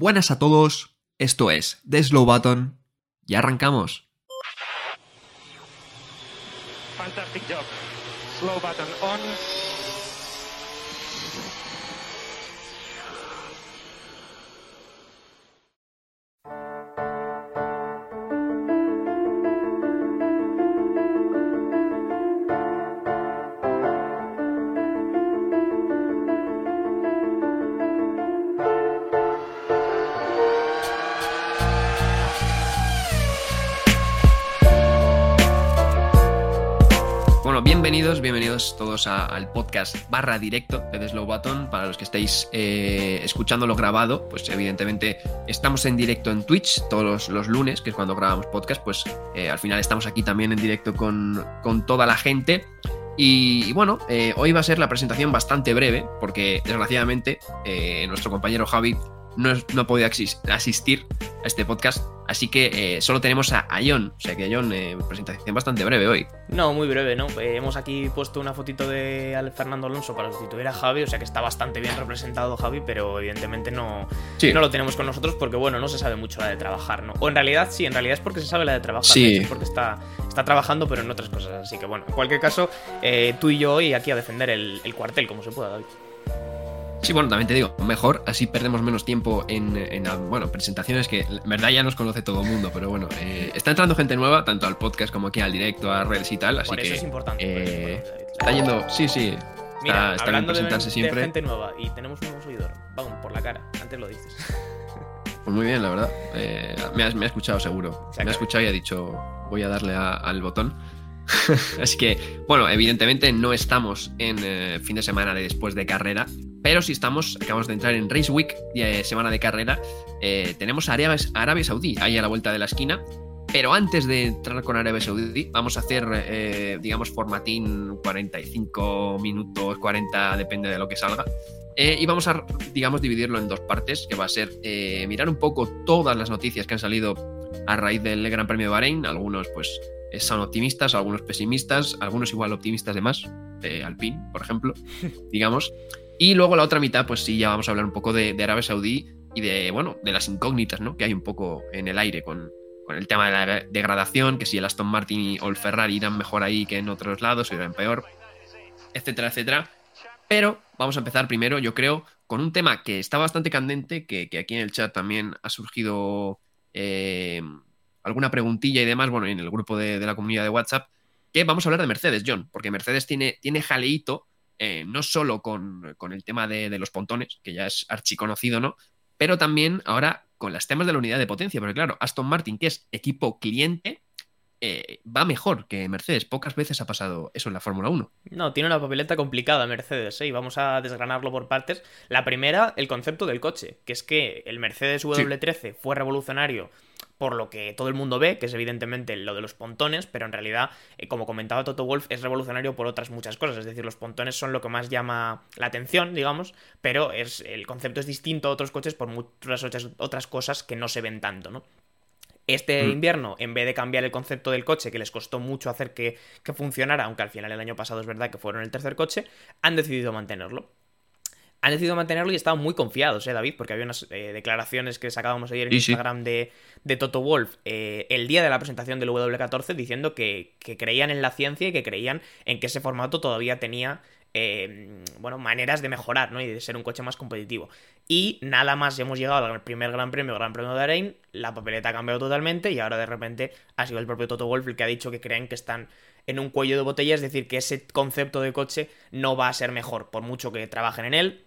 Buenas a todos, esto es The Slow Button. Y arrancamos. Todos al podcast barra directo de Slow Button. Para los que estáis eh, escuchándolo grabado, pues evidentemente estamos en directo en Twitch todos los, lunes, que es cuando grabamos podcast, pues eh, al final estamos aquí también en directo con, con toda la gente. Y, y bueno, eh, hoy va a ser la presentación bastante breve, porque desgraciadamente eh, nuestro compañero Javi no, no ha podido asistir a este podcast, así que eh, solo tenemos a, a John. O sea que John, eh, presentación bastante breve hoy. No, muy breve, ¿no? Eh, hemos aquí puesto una fotito de Fernando Alonso para sustituir a Javi, o sea que está bastante bien representado Javi, pero evidentemente no, Sí. no lo tenemos con nosotros porque, bueno, no se sabe mucho la de trabajar, ¿no? O en realidad sí, en realidad es porque se sabe la de trabajar, Sí. hecho, porque está, está trabajando, pero en otras cosas. Así que, bueno, en cualquier caso, tú y yo hoy aquí a defender el, el cuartel como se pueda, David. Sí, bueno, también te digo, mejor, así perdemos menos tiempo en, en, bueno, presentaciones que en verdad ya nos conoce todo el mundo, pero bueno, eh, está entrando gente nueva, tanto al podcast como aquí al directo, a redes y tal, así Por eso que es importante. por eso es eh, está yendo, sí, sí, está, Mira, está bien de, presentarse de siempre, gente nueva y tenemos un nuevo seguidor, vamos, por la cara, antes lo dices. pues muy bien, la verdad, eh, me, ha, me ha escuchado seguro, Se me ha escuchado y ha dicho, voy a darle a- al botón. Así que, bueno, evidentemente no estamos en eh, fin de semana de después de carrera, pero sí estamos, acabamos de entrar en Race Week, eh, semana de carrera. Eh, tenemos Arabia, Arabia Saudí ahí a la vuelta de la esquina. Pero antes de entrar con Arabia Saudí, vamos a hacer, eh, digamos, formatín 45 minutos, 40, depende de lo que salga. Y vamos a, digamos, dividirlo en dos partes, que va a ser mirar un poco todas las noticias que han salido a raíz del Gran Premio de Bahrein. Algunos, pues, son optimistas, algunos pesimistas, algunos igual optimistas de más, de Alpine, por ejemplo, digamos. Y luego la otra mitad, pues sí, ya vamos a hablar un poco de, de Arabia Saudí y de, bueno, de las incógnitas, ¿no? Que hay un poco en el aire con, con el tema de la degradación, que si el Aston Martin y- o el Ferrari irán mejor ahí que en otros lados, o irán peor, etcétera, etcétera. Pero vamos a empezar primero, yo creo, con un tema que está bastante candente, que, que aquí en el chat también ha surgido eh, alguna preguntilla y demás, bueno, en el grupo de, de la comunidad de WhatsApp, que vamos a hablar de Mercedes, John, porque Mercedes tiene, tiene jaleíto, eh, no solo con, con el tema de, de los pontones, que ya es archiconocido, ¿no? Pero también ahora con los temas de la unidad de potencia, porque claro, Aston Martin, que es equipo cliente, eh, va mejor que Mercedes. Pocas veces ha pasado eso en la Fórmula 1. No, tiene una papeleta complicada Mercedes, ¿eh? y vamos a desgranarlo por partes. La primera, el concepto del coche, que es que el Mercedes W13 fue revolucionario por lo que todo el mundo ve, que es evidentemente lo de los pontones, pero en realidad, eh, como comentaba Toto Wolf, es revolucionario por otras muchas cosas. Es decir, los pontones son lo que más llama la atención, digamos, pero es, el concepto es distinto a otros coches por muchas otras, otras cosas que no se ven tanto, ¿no? Este Mm. invierno, en vez de cambiar el concepto del coche, que les costó mucho hacer que, que funcionara, aunque al final el año pasado es verdad que fueron el tercer coche, han decidido mantenerlo. Han decidido mantenerlo y estaban muy confiados, ¿eh, David? Porque había unas eh, declaraciones que sacábamos ayer en Sí, sí. Instagram de, de Toto Wolf eh, el día de la presentación del W14 diciendo que, que creían en la ciencia y que creían en que ese formato todavía tenía eh, bueno, maneras de mejorar, ¿no? Y de ser un coche más competitivo. Y nada más hemos llegado al primer Gran Premio, Gran Premio de Bahrein, la papeleta ha cambiado totalmente y ahora de repente ha sido el propio Toto Wolff el que ha dicho que creen que están en un cuello de botella, es decir, que ese concepto de coche no va a ser mejor, por mucho que trabajen en él.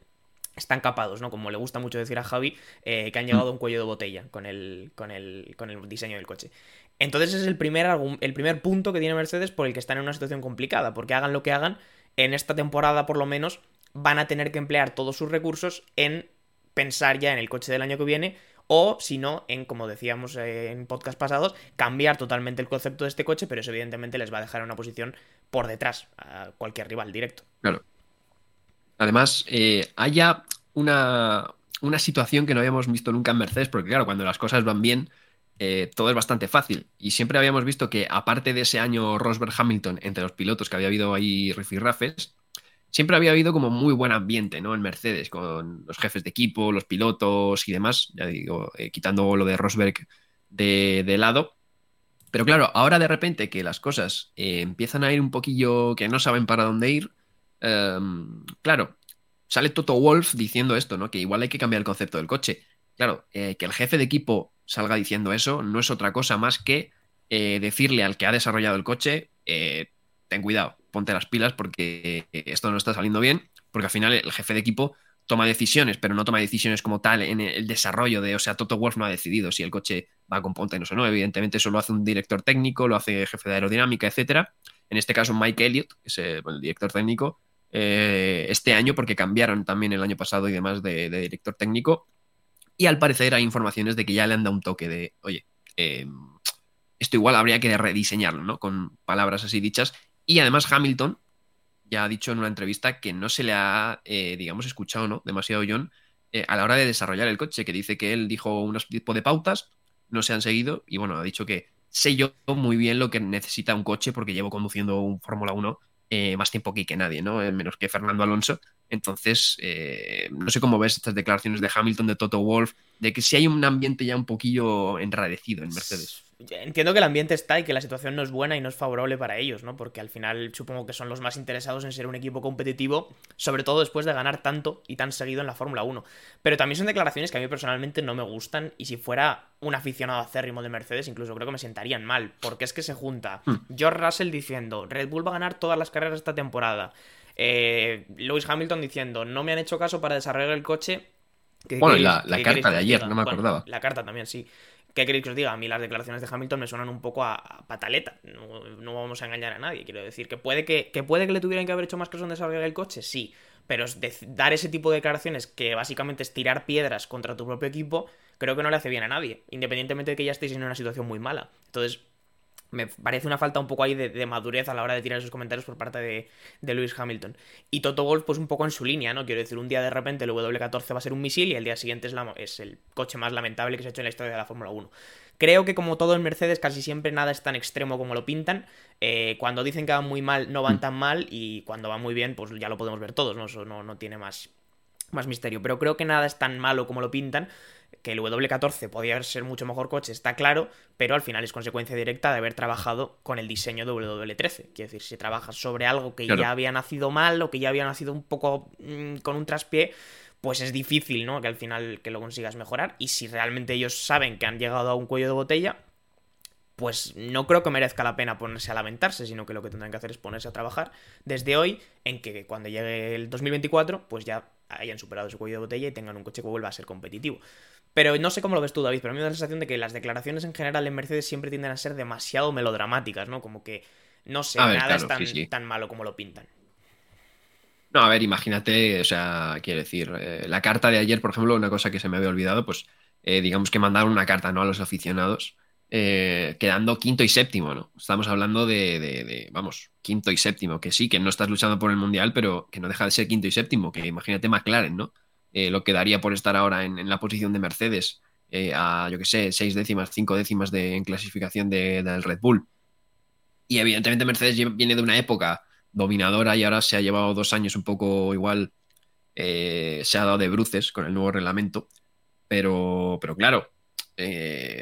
Están capados, ¿no? Como le gusta mucho decir a Javi, eh, que han llegado a un cuello de botella con el, con el, con el diseño del coche. Entonces es el primer, el primer punto que tiene Mercedes por el que están en una situación complicada, porque hagan lo que hagan, en esta temporada por lo menos van a tener que emplear todos sus recursos en pensar ya en el coche del año que viene o si no, en, como decíamos eh, en podcast pasados, cambiar totalmente el concepto de este coche, pero eso evidentemente les va a dejar en una posición por detrás a cualquier rival directo. Claro. Además, eh, haya una, una situación que no habíamos visto nunca en Mercedes, porque claro, cuando las cosas van bien, eh, todo es bastante fácil. Y siempre habíamos visto que, aparte de ese año Rosberg Hamilton entre los pilotos, que había habido ahí rifirrafes, siempre había habido como muy buen ambiente, ¿no? En Mercedes, con los jefes de equipo, los pilotos y demás, ya digo, eh, quitando lo de Rosberg de, lado. Pero claro, ahora de repente que las cosas empiezan a ir un poquillo que no saben para dónde ir, eh, claro, sale Toto Wolf diciendo esto, ¿no? Que igual hay que cambiar el concepto del coche. Claro, eh, que el jefe de equipo salga diciendo eso no es otra cosa más que decirle al que ha desarrollado el coche, ten cuidado, ponte las pilas porque esto no está saliendo bien, porque al final el jefe de equipo toma decisiones, pero no toma decisiones como tal en el desarrollo de, o sea, Toto Wolf no ha decidido si el coche va con pontenos o no, evidentemente eso lo hace un director técnico, lo hace jefe de aerodinámica, etcétera. En este caso Mike Elliott, que es el, director técnico, eh, este año, porque cambiaron también el año pasado y demás de, director técnico, y al parecer hay informaciones de que ya le han dado un toque de, oye, eh, esto igual habría que rediseñarlo, ¿no? Con palabras así dichas, y además Hamilton ya ha dicho en una entrevista que no se le ha, eh, digamos, escuchado ¿no? demasiado John a la hora de desarrollar el coche, que dice que él dijo un tipo de pautas, no se han seguido y bueno, ha dicho que sé yo muy bien lo que necesita un coche porque llevo conduciendo un Fórmula 1 eh, más tiempo que, que nadie, ¿no? Eh, menos que Fernando Alonso. Entonces, eh, no sé cómo ves estas declaraciones de Hamilton, de Toto Wolf, de que si hay un ambiente ya un poquillo enradecido en Mercedes. Entiendo que el ambiente está y que la situación no es buena y no es favorable para ellos, ¿no? Porque al final supongo que son los más interesados en ser un equipo competitivo, sobre todo después de ganar tanto y tan seguido en la Fórmula 1. Pero también son declaraciones que a mí personalmente no me gustan y si fuera un aficionado acérrimo de Mercedes, incluso creo que me sentarían mal, porque es que se junta hmm. George Russell diciendo, Red Bull va a ganar todas las carreras esta temporada. Eh, Lewis Hamilton diciendo, no me han hecho caso para desarrollar el coche. bueno, y la, la carta de ayer, no me acordaba. la carta también, sí. ¿Qué queréis que os diga? A mí las declaraciones de Hamilton me suenan un poco a, pataleta. No, vamos a engañar a nadie. Quiero decir, que puede que, que, puede que le tuvieran que haber hecho más caso en desarrollar el coche, sí. Pero dar ese tipo de declaraciones que básicamente es tirar piedras contra tu propio equipo, creo que no le hace bien a nadie. Independientemente de que ya estéis en una situación muy mala. Entonces, me parece una falta un poco ahí de, madurez a la hora de tirar esos comentarios por parte de, de, Lewis Hamilton. Y Toto Wolff, pues un poco en su línea, ¿no? Quiero decir, un día de repente el W14 va a ser un misil y el día siguiente es, la, es el coche más lamentable que se ha hecho en la historia de la Fórmula 1. Creo que como todo en Mercedes, casi siempre nada es tan extremo como lo pintan. Eh, cuando dicen que van muy mal, no van mm. tan mal y cuando va muy bien, pues ya lo podemos ver todos, ¿no? Eso no, no tiene más, más misterio. Pero creo que nada es tan malo como lo pintan que el W14 podía ser mucho mejor coche, está claro, pero al final es consecuencia directa de haber trabajado con el diseño de W13. Quiero decir, si trabajas sobre algo que ya había nacido mal o que ya había nacido un poco mmm, con un traspié, pues es difícil, ¿no? Que al final que lo consigas mejorar. Y si realmente ellos saben que han llegado a un cuello de botella, pues no creo que merezca la pena ponerse a lamentarse, sino que lo que tendrán que hacer es ponerse a trabajar desde hoy en que cuando llegue el 2024, pues ya hayan superado su cuello de botella y tengan un coche que vuelva a ser competitivo. Pero no sé cómo lo ves tú, David, pero a mí me da la sensación de que las declaraciones en general en Mercedes siempre tienden a ser demasiado melodramáticas, ¿no? Como que, no sé, nada es tan, tan, malo como lo pintan. No, a ver, imagínate, o sea, quiero decir, eh, la carta de ayer, por ejemplo, una cosa que se me había olvidado, pues eh, digamos que mandaron una carta, ¿no? A los aficionados, eh, quedando quinto y séptimo, ¿no? Estamos hablando de, de, de, vamos, quinto y séptimo, que sí, que no estás luchando por el Mundial, pero que no deja de ser quinto y séptimo, que imagínate McLaren, ¿no? Eh, lo que daría por estar ahora en, en la posición de Mercedes eh, a, yo que sé, seis décimas, cinco décimas de, en clasificación del de, Red Bull. Y evidentemente Mercedes viene de una época dominadora y ahora se ha llevado dos años un poco igual, eh, se ha dado de bruces con el nuevo reglamento. Pero, pero claro,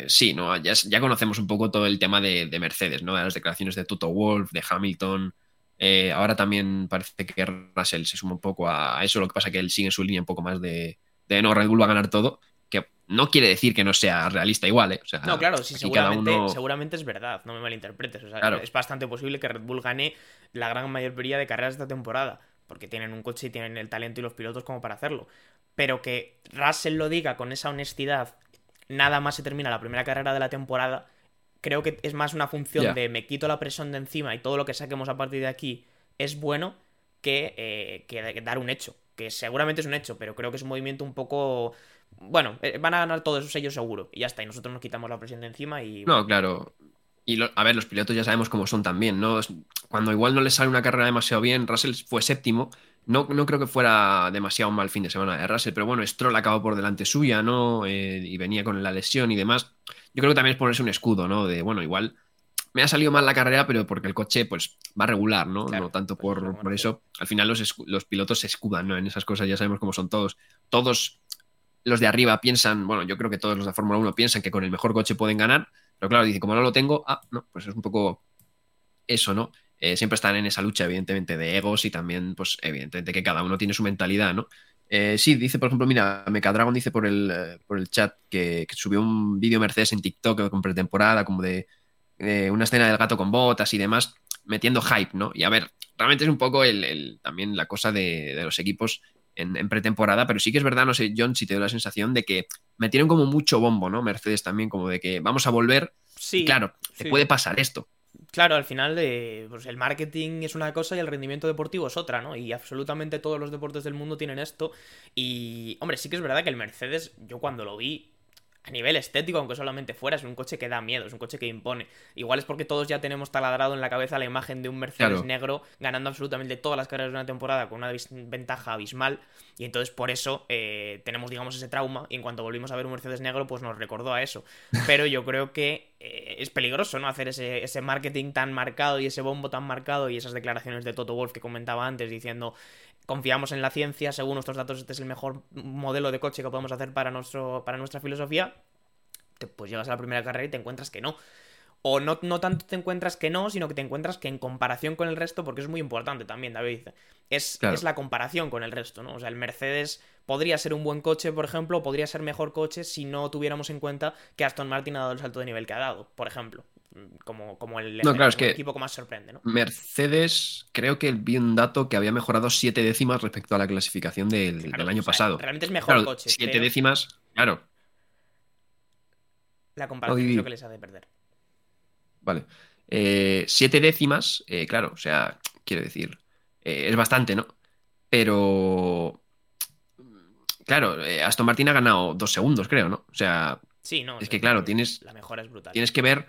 sí, ¿no? Ya, ya, conocemos un poco todo el tema de, de, Mercedes, ¿no? De las declaraciones de Toto Wolf, de Hamilton, eh, ahora también parece que Russell se suma un poco a eso, lo que pasa es que él sigue su línea un poco más de, de no, Red Bull va a ganar todo, que no quiere decir que no sea realista igual, ¿eh? O sea, no, claro, sí, seguramente, uno... seguramente, es verdad, no me malinterpretes. O sea, claro. Es bastante posible que Red Bull gane la gran mayoría de carreras de esta temporada, porque tienen un coche y tienen el talento y los pilotos como para hacerlo. Pero que Russell lo diga con esa honestidad, nada más se termina la primera carrera de la temporada, creo que es más una función yeah. de me quito la presión de encima y todo lo que saquemos a partir de aquí es bueno que, eh, que dar un hecho. Que seguramente es un hecho, pero creo que es un movimiento un poco. Bueno, eh, van a ganar todos esos sellos seguro. Y ya está. Y nosotros nos quitamos la presión de encima y. No, claro. Y lo, a ver, los pilotos ya sabemos cómo son también, ¿no? Cuando igual no les sale una carrera demasiado bien, Russell fue séptimo. No, no creo que fuera demasiado mal fin de semana de Russell, pero bueno, Stroll acabó por delante suya, ¿no? Eh, y venía con la lesión y demás. Yo creo que también es ponerse un escudo, ¿no? De, bueno, igual me ha salido mal la carrera, pero porque el coche pues va regular, ¿no? Claro, no tanto pues, por, por eso. Al final los, los pilotos se escudan, ¿no? En esas cosas ya sabemos cómo son todos. Todos los de arriba piensan, bueno, yo creo que todos los de Fórmula 1 piensan que con el mejor coche pueden ganar, pero claro, dice, como no lo tengo, ah, no, pues es un poco eso, ¿no? Eh, siempre están en esa lucha, evidentemente, de egos y también, pues, evidentemente, que cada uno tiene su mentalidad, ¿no? Eh, sí, dice, por ejemplo, mira, Mecadragon dice por el, eh, por el chat que, que subió un vídeo Mercedes en TikTok con pretemporada, como de eh, una escena del gato con botas y demás, metiendo hype, ¿no? Y a ver, realmente es un poco el, el- también la cosa de, de los equipos en, en pretemporada, pero sí que es verdad, no sé, John, si te doy la sensación de que metieron como mucho bombo, ¿no? Mercedes también, como de que vamos a volver, Sí, y claro, te sí. puede pasar esto. Claro, al final eh, pues el marketing es una cosa y el rendimiento deportivo es otra, ¿no? Y absolutamente todos los deportes del mundo tienen esto. Y, hombre, sí que es verdad que el Mercedes, yo cuando lo vi, a nivel estético, aunque solamente fuera, es un coche que da miedo, es un coche que impone. Igual es porque todos ya tenemos taladrado en la cabeza la imagen de un Mercedes Claro. negro ganando absolutamente todas las carreras de una temporada con una ventaja abismal. Y entonces por eso eh, tenemos, digamos, ese trauma. Y en cuanto volvimos a ver un Mercedes negro, pues nos recordó a eso. Pero yo creo que eh, es peligroso, ¿no? Hacer ese, ese marketing tan marcado y ese bombo tan marcado y esas declaraciones de Toto Wolf que comentaba antes diciendo confiamos en la ciencia, según nuestros datos este es el mejor modelo de coche que podemos hacer para, nuestro, para nuestra filosofía, te- pues llegas a la primera carrera y te encuentras que no. O no, no tanto te encuentras que no, sino que te encuentras que en comparación con el resto, porque es muy importante también, David, es, Claro. es la comparación con el resto, ¿no? O sea, el Mercedes podría ser un buen coche, por ejemplo, podría ser mejor coche si no tuviéramos en cuenta que Aston Martin ha dado el salto de nivel que ha dado, por ejemplo. Como, como el, No, claro, es como el que- equipo que más sorprende, ¿no? Mercedes, creo que vi un dato que había mejorado siete décimas respecto a la clasificación del, Claro, del año o sea, pasado. Realmente es mejor Claro, coche. siete pero décimas, claro, La comparación es lo que les hace perder. Vale. Eh, siete décimas, eh, claro, o sea, quiero decir, eh, es bastante, ¿no? Pero, claro, Aston Martin ha ganado dos segundos, creo, ¿no? O sea, Sí, no. Es que, claro, tienes- La mejora es brutal. tienes que ver,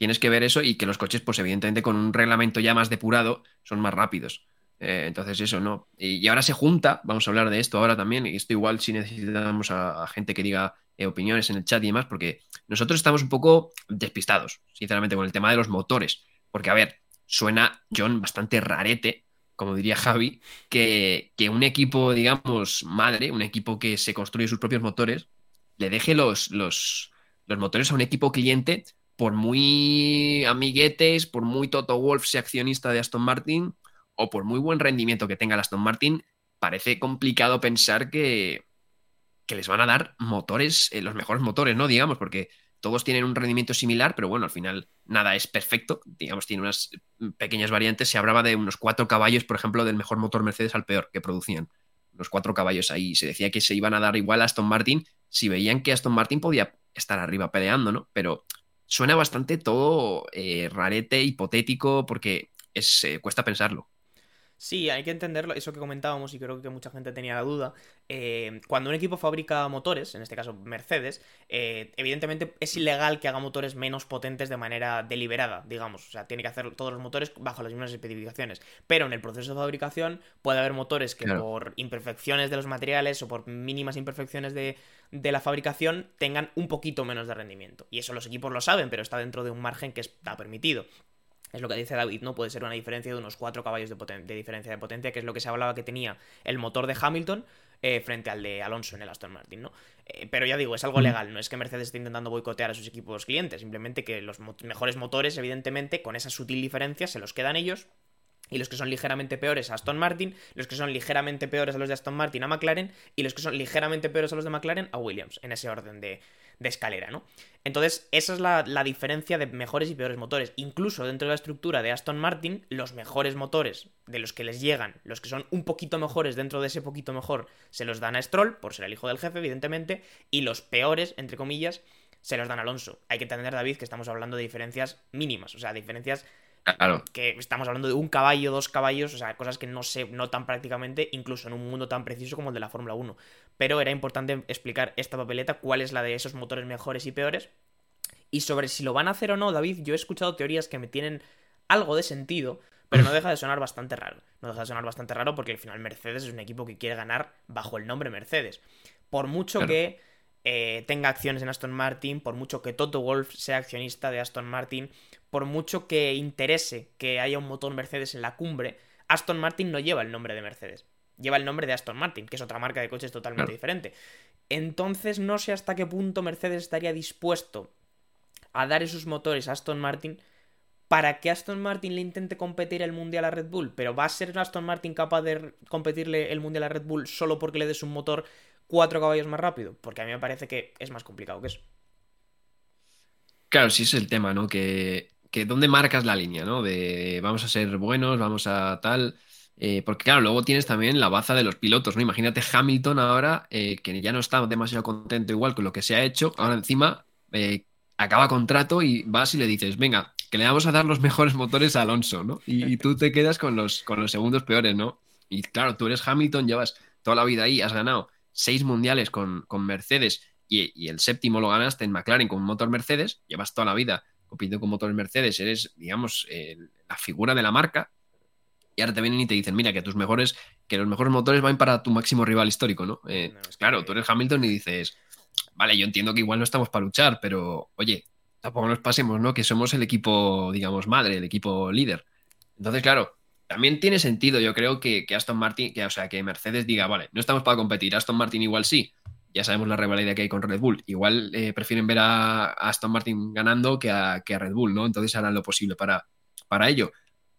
tienes que ver eso y que los coches, pues evidentemente con un reglamento ya más depurado, son más rápidos. Eh, entonces eso, ¿no? Y, ahora se junta, vamos a hablar de esto ahora también, y esto igual si necesitamos a, a gente que diga eh, opiniones en el chat y demás, porque nosotros estamos un poco despistados, sinceramente, con el tema de los motores. Porque, a ver, suena, John, bastante rarete, como diría Javi, que, que un equipo, digamos, madre, un equipo que se construye sus propios motores, le deje los, los, los motores a un equipo cliente, por muy amiguetes, por muy Toto Wolf sea accionista de Aston Martin, o por muy buen rendimiento que tenga el Aston Martin, parece complicado pensar que, que les van a dar motores, eh, los mejores motores, ¿no? Digamos, porque todos tienen un rendimiento similar, pero bueno, al final nada es perfecto. Digamos, tiene unas pequeñas variantes. Se hablaba de unos cuatro caballos, por ejemplo, del mejor motor Mercedes al peor que producían. Unos cuatro caballos ahí. Se decía que se iban a dar igual a Aston Martin si veían que Aston Martin podía estar arriba peleando, ¿no? Pero suena bastante todo eh, rarete, hipotético, porque es, eh, cuesta pensarlo. Sí, hay que entenderlo, eso que comentábamos y creo que mucha gente tenía la duda. eh, cuando un equipo fabrica motores, en este caso Mercedes, eh, evidentemente es ilegal que haga motores menos potentes de manera deliberada, digamos. O sea, tiene que hacer todos los motores bajo las mismas especificaciones. Pero en el proceso de fabricación puede haber motores que Claro. por imperfecciones de los materiales o por mínimas imperfecciones de, de la fabricación tengan un poquito menos de rendimiento. Y eso los equipos lo saben, pero está dentro de un margen que está permitido. Es lo que dice David, ¿no? Puede ser una diferencia de unos 4 caballos de, poten- de diferencia de potencia, que es lo que se hablaba que tenía el motor de Hamilton eh, frente al de Alonso en el Aston Martin, ¿no? Eh, pero ya digo, es algo Mm. legal, no es que Mercedes esté intentando boicotear a sus equipos clientes, simplemente que los mejores motores, evidentemente, con esa sutil diferencia, se los quedan ellos. Y los que son ligeramente peores a Aston Martin, los que son ligeramente peores a los de Aston Martin a McLaren, y los que son ligeramente peores a los de McLaren a Williams, en ese orden de, de escalera, ¿no? Entonces, esa es la, la diferencia de mejores y peores motores. Incluso dentro de la estructura de Aston Martin, los mejores motores de los que les llegan, los que son un poquito mejores dentro de ese poquito mejor, se los dan a Stroll, por ser el hijo del jefe, evidentemente, y los peores, entre comillas, se los dan a Alonso. Hay que entender, David, que estamos hablando de diferencias mínimas, o sea, diferencias Claro, que estamos hablando de un caballo, dos caballos, o sea, cosas que no se notan prácticamente, incluso en un mundo tan preciso como el de la Fórmula 1. Pero era importante explicar esta papeleta, cuál es la de esos motores mejores y peores. Y sobre si lo van a hacer o no, David, yo he escuchado teorías que me tienen algo de sentido, pero no deja de sonar bastante raro. No deja de sonar bastante raro porque al final Mercedes es un equipo que quiere ganar bajo el nombre Mercedes. Por mucho Claro. que eh, tenga acciones en Aston Martin, por mucho que Toto Wolf sea accionista de Aston Martin, por mucho que interese que haya un motor Mercedes en la cumbre, Aston Martin no lleva el nombre de Mercedes. Lleva el nombre de Aston Martin, que es otra marca de coches totalmente Claro. diferente. Entonces no sé hasta qué punto Mercedes estaría dispuesto a dar esos motores a Aston Martin para que Aston Martin le intente competir el mundial a Red Bull. Pero ¿va a ser Aston Martin capaz de competirle el mundial a Red Bull solo porque le des un motor cuatro caballos más rápido? Porque a mí me parece que es más complicado que eso. Claro, sí es el tema, ¿no? Que, que dónde marcas la línea, ¿no? De vamos a ser buenos, vamos a tal. Eh, porque claro, luego tienes también la baza de los pilotos, ¿no? Imagínate Hamilton ahora, eh, que ya no está demasiado contento igual con lo que se ha hecho, ahora encima eh, acaba contrato y vas y le dices, venga, que le vamos a dar los mejores motores a Alonso, ¿no? Y, y tú te quedas con los, con los segundos peores, ¿no? Y claro, tú eres Hamilton, llevas toda la vida ahí, has ganado seis mundiales con, con Mercedes y, y el séptimo lo ganaste en McLaren con un motor Mercedes, llevas toda la vida compitiendo con motores Mercedes, eres, digamos, eh, la figura de la marca, y ahora te vienen y te dicen, mira, que tus mejores, que los mejores motores van para tu máximo rival histórico, ¿no? Eh, No, es que- Claro, tú eres Hamilton y dices, vale, yo entiendo que igual no estamos para luchar, pero oye, tampoco nos pasemos, ¿no? Que somos el equipo, digamos, madre, el equipo líder. Entonces, claro, también tiene sentido, yo creo, que, que Aston Martin, que, o sea, que Mercedes diga, vale, no estamos para competir, Aston Martin igual sí, ya sabemos la rivalidad que hay con Red Bull, igual eh, prefieren ver a, a Aston Martin ganando que a, que a Red Bull, ¿no? Entonces harán lo posible para, para ello.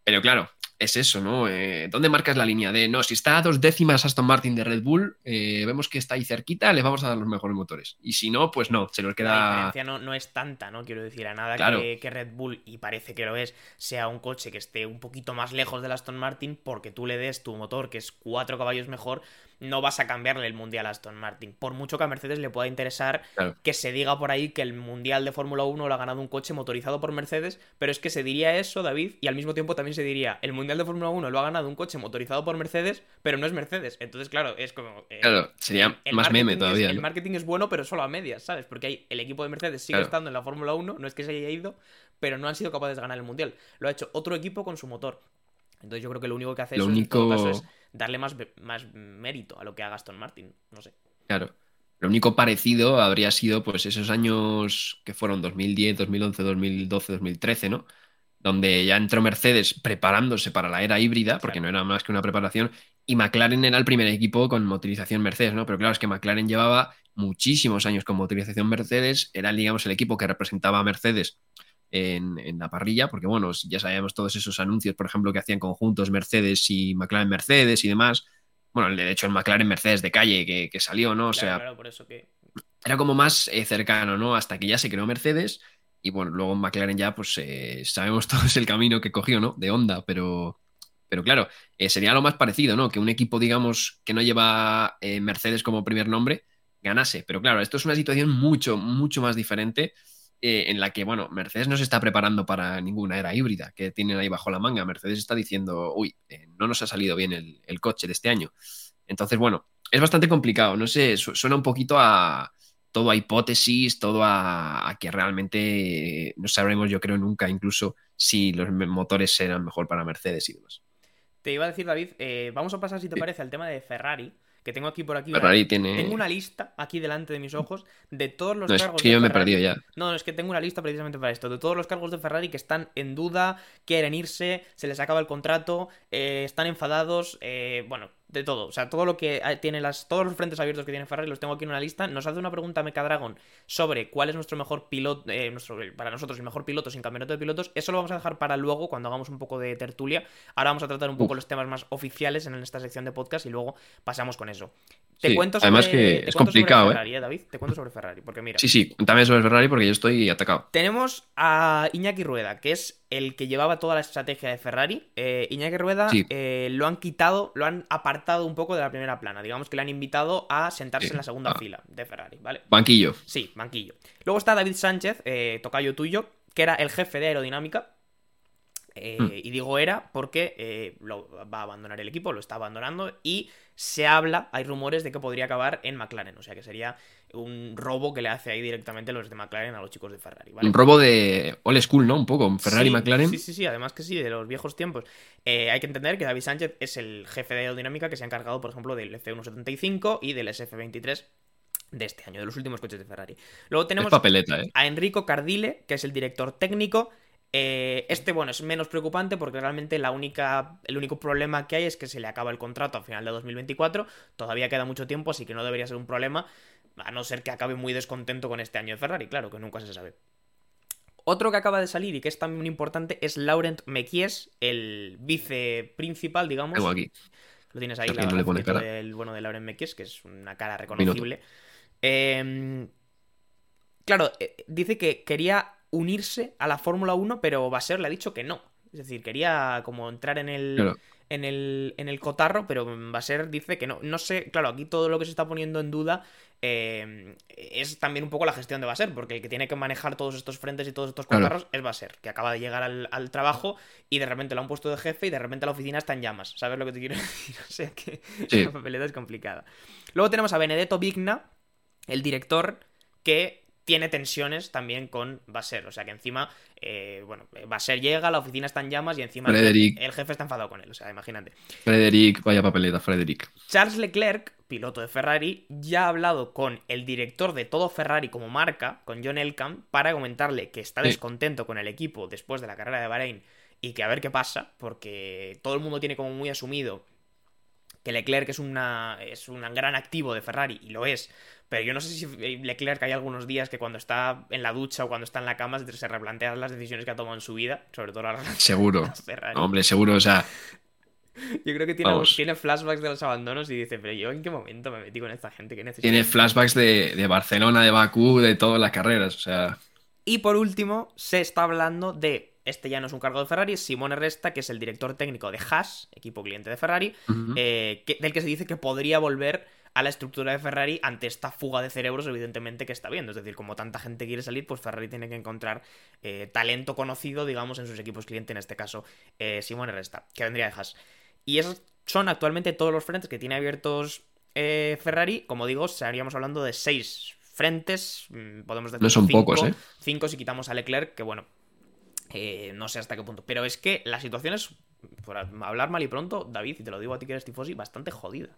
Pero claro, es eso, ¿no? Eh, ¿Dónde marcas la línea de, no, si está a dos décimas Aston Martin de Red Bull, eh, vemos que está ahí cerquita, le vamos a dar los mejores motores. Y si no, pues no, se nos La queda... diferencia no, no es tanta, ¿no? Quiero decir, a nada Claro. que, que Red Bull, y parece que lo es, sea un coche que esté un poquito más lejos del Aston Martin, porque tú le des tu motor, que es cuatro caballos mejor, no vas a cambiarle el mundial a Aston Martin. Por mucho que a Mercedes le pueda interesar Claro. que se diga por ahí que el mundial de Fórmula 1 lo ha ganado un coche motorizado por Mercedes, pero es que se diría eso, David, y al mismo tiempo también se diría, el mundial de Fórmula 1 lo ha ganado un coche motorizado por Mercedes, pero no es Mercedes. Entonces, claro, es como... eh, Claro, sería el más meme todavía. es- el marketing es bueno, pero solo a medias, ¿sabes? Porque hay, el equipo de Mercedes sigue Claro. estando en la Fórmula 1, no es que se haya ido, pero no han sido capaces de ganar el mundial. Lo ha hecho otro equipo con su motor. Entonces yo creo que lo único que hace Lo eso en todo caso es darle más, más mérito a lo que haga Aston Martin. No sé. Claro. Lo único parecido habría sido pues esos años que fueron 2010, 2011, 2012, 2013, ¿no? Donde ya entró Mercedes preparándose para la era híbrida, porque Claro. no era más que una preparación, y McLaren era el primer equipo con motorización Mercedes, ¿no? Pero claro, es que McLaren llevaba muchísimos años con motorización Mercedes, era, digamos, el equipo que representaba a Mercedes en, en la parrilla, porque bueno, ya sabíamos todos esos anuncios, por ejemplo, que hacían conjuntos Mercedes y McLaren Mercedes y demás. Bueno, de hecho, el McLaren Mercedes de calle que, que salió, ¿no? O Claro, sea, claro, por eso que. era como más eh, cercano, ¿no? Hasta que ya se creó Mercedes. Y bueno, luego en McLaren ya, pues eh, sabemos todos el camino que cogió, ¿no? De Honda, pero, pero claro, eh, sería lo más parecido, ¿no? Que un equipo, digamos, que no lleva eh, Mercedes como primer nombre, ganase. Pero claro, esto es una situación mucho, mucho más diferente eh, en la que, bueno, Mercedes no se está preparando para ninguna era híbrida que tienen ahí bajo la manga. Mercedes está diciendo, uy, eh, no nos ha salido bien el, el coche de este año. Entonces, bueno, es bastante complicado. No sé, su- suena un poquito a todo a hipótesis, todo a, a que realmente no sabremos, yo creo, nunca incluso si los motores serán mejor para Mercedes y demás. Te iba a decir, David, eh, vamos a pasar, si te Sí. parece, al tema de Ferrari, que tengo aquí por aquí. una- Ferrari tiene... Tengo una lista aquí delante de mis ojos de todos los No, es cargos que de yo me he perdido ya. No, no, es que tengo una lista precisamente para esto. De todos los cargos de Ferrari que están en duda, quieren irse, se les acaba el contrato, eh, están enfadados, eh, bueno, de todo. O sea, todo lo que eh, tiene las. Todos los frentes abiertos que tiene Ferrari los tengo aquí en una lista. Nos hace una pregunta Mecadragon sobre cuál es nuestro mejor piloto. eh, nuestro, para nosotros el mejor piloto sin campeonato de pilotos. Eso lo vamos a dejar para luego, cuando hagamos un poco de tertulia. Ahora vamos a tratar un poco los temas más oficiales en esta sección de podcast y luego pasamos con eso. Te Sí, cuento sobre, además que es sobre complicado, ¿eh? Ferrari, David. Te cuento sobre Ferrari, porque mira. Sí, sí, cuéntame sobre Ferrari porque yo estoy atacado. Tenemos a Iñaki Rueda, que es el que llevaba toda la estrategia de Ferrari. Eh, Iñaki Rueda Sí. eh, lo han quitado, lo han apartado un poco de la primera plana. Digamos que le han invitado a sentarse Sí. en la segunda Ah. fila de Ferrari, ¿vale? Banquillo. Sí, banquillo. Luego está David Sánchez, eh, tocayo tuyo, que era el jefe de aerodinámica. Eh, Hmm. Y digo era porque eh, lo, va a abandonar el equipo, lo está abandonando y se habla, hay rumores de que podría acabar en McLaren, o sea que sería un robo que le hace ahí directamente los de McLaren a los chicos de Ferrari, ¿vale? Un robo de old school, ¿no? Un poco. Ferrari Sí, McLaren. Sí, sí, sí, además que sí, de los viejos tiempos. Eh, hay que entender que David Sánchez es el jefe de aerodinámica que se ha encargado, por ejemplo, del F175 y del SF23 de este año, de los últimos coches de Ferrari. Luego tenemos papeleta, ¿eh? a Enrico Cardile, que es el director técnico. Eh, este, bueno, es menos preocupante porque realmente la única, el único problema que hay es que se le acaba el contrato a final de 2024. Todavía queda mucho tiempo, así que no debería ser un problema. A no ser que acabe muy descontento con este año de Ferrari, claro, que nunca se sabe. Otro que acaba de salir y que es también importante es Laurent Mekies, el vice principal, digamos. Tengo aquí. Lo tienes ahí, la, no cara. del bueno de Lauren Mekies, que es una cara reconocible. Eh, claro, eh, dice que quería unirse a la Fórmula 1, pero Basser le ha dicho que no. Es decir, quería como entrar en el, Claro. en el, en el cotarro, pero Basser dice que no. No sé, claro, aquí todo lo que se está poniendo en duda eh, es también un poco la gestión de Basser, porque el que tiene que manejar todos estos frentes y todos estos Claro. cotarros es Basser, que acaba de llegar al, al trabajo y de repente lo han puesto de jefe y de repente la oficina está en llamas. ¿Sabes lo que te quiero decir? O sea que Sí. la papeleta es complicada. Luego tenemos a Benedetto Vigna, el director, que tiene tensiones también con Basser. O sea que encima, eh, bueno, Basser llega, la oficina está en llamas y encima el, Frederick. el jefe está enfadado con él. O sea, imagínate. Frederick, vaya papeleta, Frederick. Charles Leclerc, piloto de Ferrari, ya ha hablado con el director de todo Ferrari como marca, con John Elkann, para comentarle que está Sí. descontento con el equipo después de la carrera de Bahrein y que a ver qué pasa, porque todo el mundo tiene como muy asumido que Leclerc es, una, es un gran activo de Ferrari, y lo es, pero yo no sé si Leclerc hay algunos días que cuando está en la ducha o cuando está en la cama se replantea las decisiones que ha tomado en su vida, sobre todo las Seguro. las Ferrari. Hombre, seguro, o sea, Yo creo que tiene, tiene flashbacks de los abandonos y dice, pero yo en qué momento me metí con esta gente que necesito. tiene flashbacks de, de Barcelona, de Bakú, de todas las carreras. O sea, Y por último, se está hablando de, este ya no es un cargo de Ferrari, Simone Resta, que es el director técnico de Haas, equipo cliente de Ferrari, eh, que- del que se dice que podría volver a la estructura de Ferrari ante esta fuga de cerebros, evidentemente, que está viendo. Es decir, como tanta gente quiere salir, pues Ferrari tiene que encontrar eh, talento conocido, digamos, en sus equipos cliente, en este caso, eh, Simone Resta, que vendría de Haas. Y esos son actualmente todos los frentes que tiene abiertos eh, Ferrari. Como digo, estaríamos hablando de seis frentes. mm, Podemos decir No son cinco, pocos, ¿eh? Cinco si quitamos a Leclerc, que bueno, eh, no sé hasta qué punto. Pero es que la situación es, por hablar mal y pronto, David, y te lo digo a ti que eres tifosi, bastante jodida.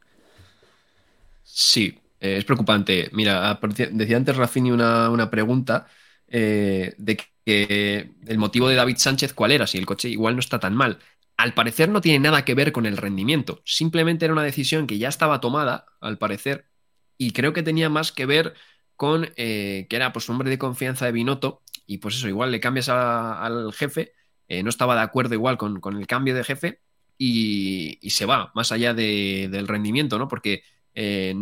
Sí, eh, es preocupante. Mira, aparecía- decía antes Rafini una, una pregunta eh, de que el motivo de David Sánchez, ¿cuál era? Si el coche igual no está tan mal. Al parecer no tiene nada que ver con el rendimiento. Simplemente era una decisión que ya estaba tomada, al parecer, y creo que tenía más que ver con que era pues hombre de confianza de Binotto, y pues eso, igual le cambias al jefe, eh, no estaba de acuerdo igual con, con el cambio de jefe, y, se va, más allá de- del rendimiento, ¿no? Porque eh,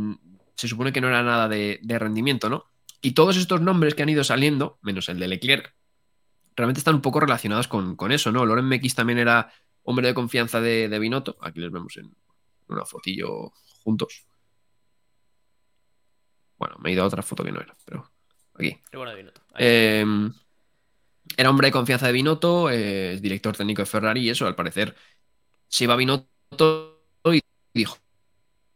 se supone que no era nada de, de rendimiento, ¿no? Y todos estos nombres que han ido saliendo, menos el de Leclerc, realmente están un poco relacionados con, con eso, ¿no? Loren Mekis también era hombre de confianza de, de Binotto. Aquí les vemos en una fotillo juntos. Bueno, me he ido a otra foto que no era, pero aquí. El bueno de Binotto. Ahí. Eh, era hombre de confianza de Binotto, eh, es director técnico de Ferrari y eso, al parecer, se iba Binotto y dijo,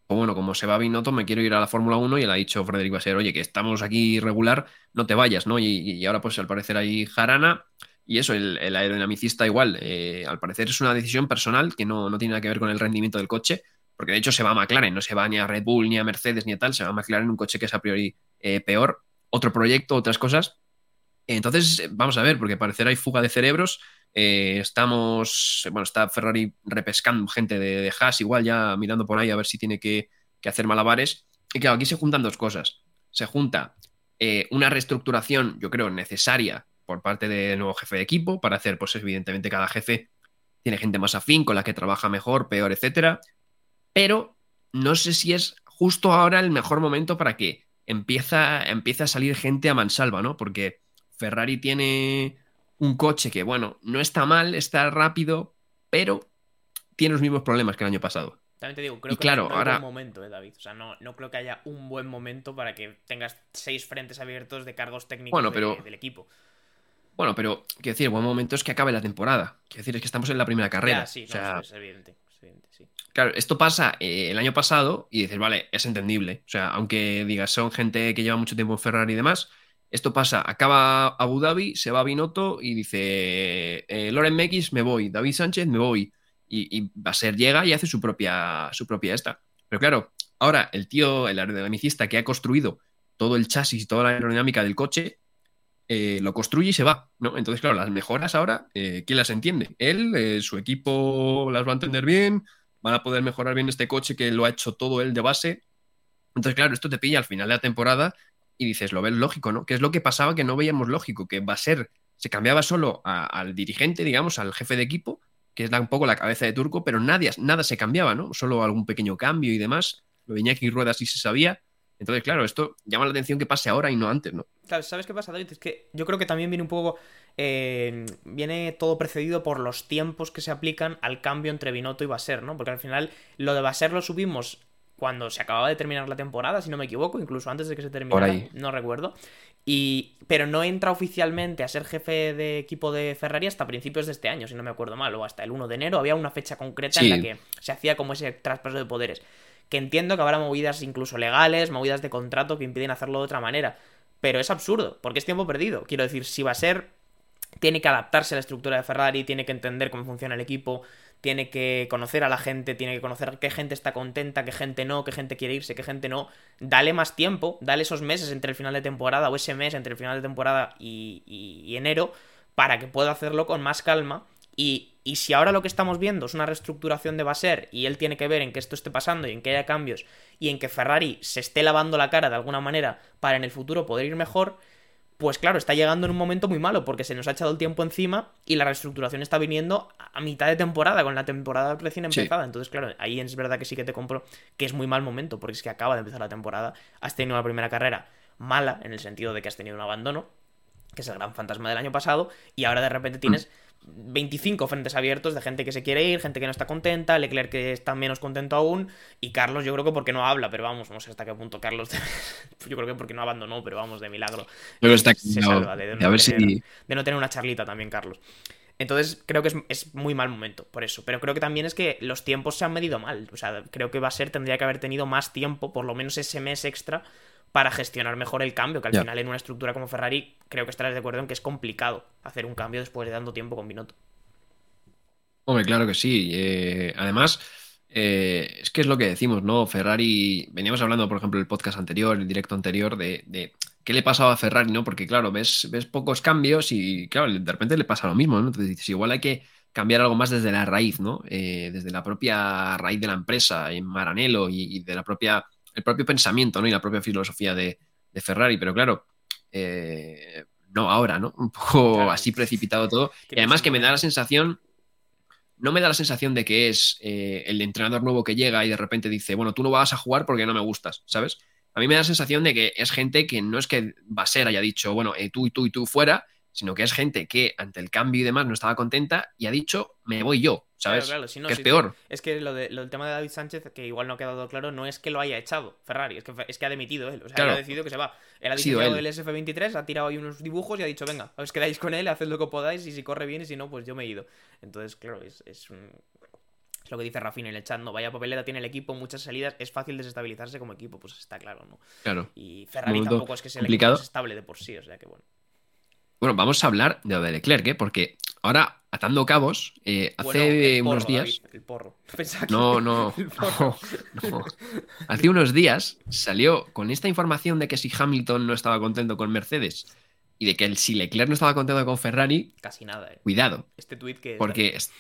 bueno, como se va Binotto, me quiero ir a la Fórmula 1 y le ha dicho Frederick Basser, oye, que estamos aquí regular, no te vayas, ¿no? Y, y ahora pues al parecer hay Jarana y eso, el, el aerodinamicista igual, eh, al parecer es una decisión personal que no, no tiene nada que ver con el rendimiento del coche, porque de hecho se va a McLaren, no se va ni a Red Bull, ni a Mercedes, ni a tal, se va a McLaren, un coche que es a priori eh, peor, otro proyecto, otras cosas. Entonces, vamos a ver, porque parecer hay fuga de cerebros. eh, estamos, bueno, está Ferrari repescando gente de, de Haas, igual ya mirando por ahí a ver si tiene que, que hacer malabares. Y claro, aquí se juntan dos cosas. Se junta eh, una reestructuración, yo creo, necesaria por parte del nuevo jefe de equipo para hacer, pues evidentemente cada jefe tiene gente más afín, con la que trabaja mejor, peor, etcétera. Pero no sé si es justo ahora el mejor momento para que empieza, empiece a salir gente a mansalva, ¿no? Porque Ferrari tiene un coche que, bueno, no está mal, está rápido, pero tiene los mismos problemas que el año pasado. También te digo, creo y que claro, no hay ahora- buen momento, eh, David. O sea, no, no creo que haya un buen momento para que tengas seis frentes abiertos de cargos técnicos Bueno, de- pero- del equipo. Bueno, pero quiero decir, el buen momento es que acabe la temporada. Quiero decir, es que estamos en la primera carrera. Ya, sí, O no, sea, es evidente. Claro, esto pasa eh, el año pasado y dices, vale, es entendible. O sea, aunque digas, son gente que lleva mucho tiempo en Ferrari y demás, esto pasa, acaba Abu Dhabi, se va Binotto y dice, eh, Loren Mekis, me voy, David Sánchez, me voy. Y, y va a ser, llega y hace su propia, su propia esta. Pero claro, ahora el tío, el aerodinamicista que ha construido todo el chasis y toda la aerodinámica del coche, eh, lo construye y se va, ¿no? Entonces, claro, las mejoras ahora, eh, ¿quién las entiende? Él, eh, su equipo las va a entender bien, van a poder mejorar bien este coche que lo ha hecho todo él de base. Entonces, claro, esto te pilla al final de la temporada y dices, lo ves lógico, ¿no? Que es lo que pasaba que no veíamos lógico, que va a ser, se cambiaba solo al dirigente, digamos, al jefe de equipo, que es un poco la cabeza de turco, pero nadie, nada se cambiaba, ¿no? Solo algún pequeño cambio y demás. Lo de Iñaki Rueda sí se sabía. Entonces, claro, esto llama la atención que pase ahora y no antes, ¿no? Claro, ¿Sabes qué pasa, David? Es que yo creo que también viene un poco. eh, viene todo precedido por los tiempos que se aplican al cambio entre Binotto y Baser, ¿no? Porque al final lo de Baser lo subimos cuando se acababa de terminar la temporada, si no me equivoco, incluso antes de que se terminara, ahí. no recuerdo. Y, pero no entra oficialmente a ser jefe de equipo de Ferrari hasta principios de este año, si no me acuerdo mal, o hasta el 1 de enero. Había una fecha concreta Sí. en la que se hacía como ese traspaso de poderes. Que entiendo que habrá movidas incluso legales, movidas de contrato que impiden hacerlo de otra manera. Pero es absurdo, porque es tiempo perdido. Quiero decir, si va a ser tiene que adaptarse a la estructura de Ferrari, tiene que entender cómo funciona el equipo, tiene que conocer a la gente, tiene que conocer qué gente está contenta, qué gente no, qué gente quiere irse, qué gente no. Dale más tiempo, dale esos meses entre el final de temporada o ese mes entre el final de temporada y, enero para que pueda hacerlo con más calma. Y, y si ahora lo que estamos viendo es una reestructuración de Baser y él tiene que ver en que esto esté pasando y en que haya cambios y en que Ferrari se esté lavando la cara de alguna manera para en el futuro poder ir mejor, pues claro, está llegando en un momento muy malo porque se nos ha echado el tiempo encima y la reestructuración está viniendo a mitad de temporada, con la temporada recién Sí. empezada. Entonces, claro, ahí es verdad que sí que te compro que es muy mal momento porque es que acaba de empezar la temporada, has tenido una primera carrera mala en el sentido de que has tenido un abandono, que es el gran fantasma del año pasado, y ahora de repente tienes 25 frentes abiertos de gente que se quiere ir, gente que no está contenta, Leclerc que está menos contento aún, y Carlos yo creo que porque no habla, pero vamos, no sé hasta qué punto Carlos, yo creo que porque no abandonó, pero vamos, de milagro. Que está Se claro, salva de, de no a ver tener, si. de no tener una charlita también, Carlos. Entonces creo que es, es muy mal momento, por eso. Pero creo que también es que los tiempos se han medido mal. O sea, creo que va a ser, tendría que haber tenido más tiempo, por lo menos ese mes extra, para gestionar mejor el cambio. Que al final en una estructura como Ferrari, creo que estarás de acuerdo en que es complicado hacer un cambio después de dando tiempo con Binotto. Hombre, claro que sí. Eh, además, eh, es que es lo que decimos, ¿no? Ferrari, veníamos hablando, por ejemplo, el podcast anterior, el directo anterior, de, de qué le pasaba a Ferrari, ¿no? Porque, claro, ves, ves pocos cambios y, claro, de repente le pasa lo mismo, ¿no? Entonces dices, igual hay que cambiar algo más desde la raíz, ¿no? Eh, desde la propia raíz de la empresa, en Maranello y, y de la propia, el propio pensamiento, ¿no? Y la propia filosofía de, de Ferrari, pero claro, eh, no ahora, ¿no? Un poco Claro. así precipitado todo. Y además que me da la sensación, no me da la sensación de que es eh, el entrenador nuevo que llega y de repente dice, bueno, tú no vas a jugar porque no me gustas, ¿sabes? A mí me da la sensación de que es gente que no es que va a ser haya dicho, bueno, eh, tú y tú y tú fuera, sino que es gente que ante el cambio y demás no estaba contenta y ha dicho, me voy yo, ¿sabes? Claro, claro, si no, que es peor. Es que lo, de- lo del tema de David Sánchez, que igual no ha quedado claro, no es que lo haya echado Ferrari, es que, es que ha demitido él. O sea, Claro. él ha decidido que se va. Él ha Ha sido diseñado él. el SF23, ha tirado ahí unos dibujos y ha dicho, venga, os quedáis con él, haced lo que podáis y si corre bien y si no, pues yo me he ido. Entonces, claro, es, es un- es lo que dice Rafina en el chat, no vaya papeleta tiene el equipo, muchas salidas, es fácil desestabilizarse como equipo, pues está claro, ¿no? Claro. Y Ferrari tampoco es que sea el equipo más estable de por sí, o sea que bueno. Bueno, vamos a hablar de lo de Leclerc, ¿eh? porque ahora, atando cabos, eh, hace Bueno, el porro, unos días... David, el porro. Que- No, no, el porro. no, no. Hace unos días salió con esta información de que si Hamilton no estaba contento con Mercedes y de que el, si Leclerc no estaba contento con Ferrari, Casi nada, eh. cuidado, Este tweet que... porque es-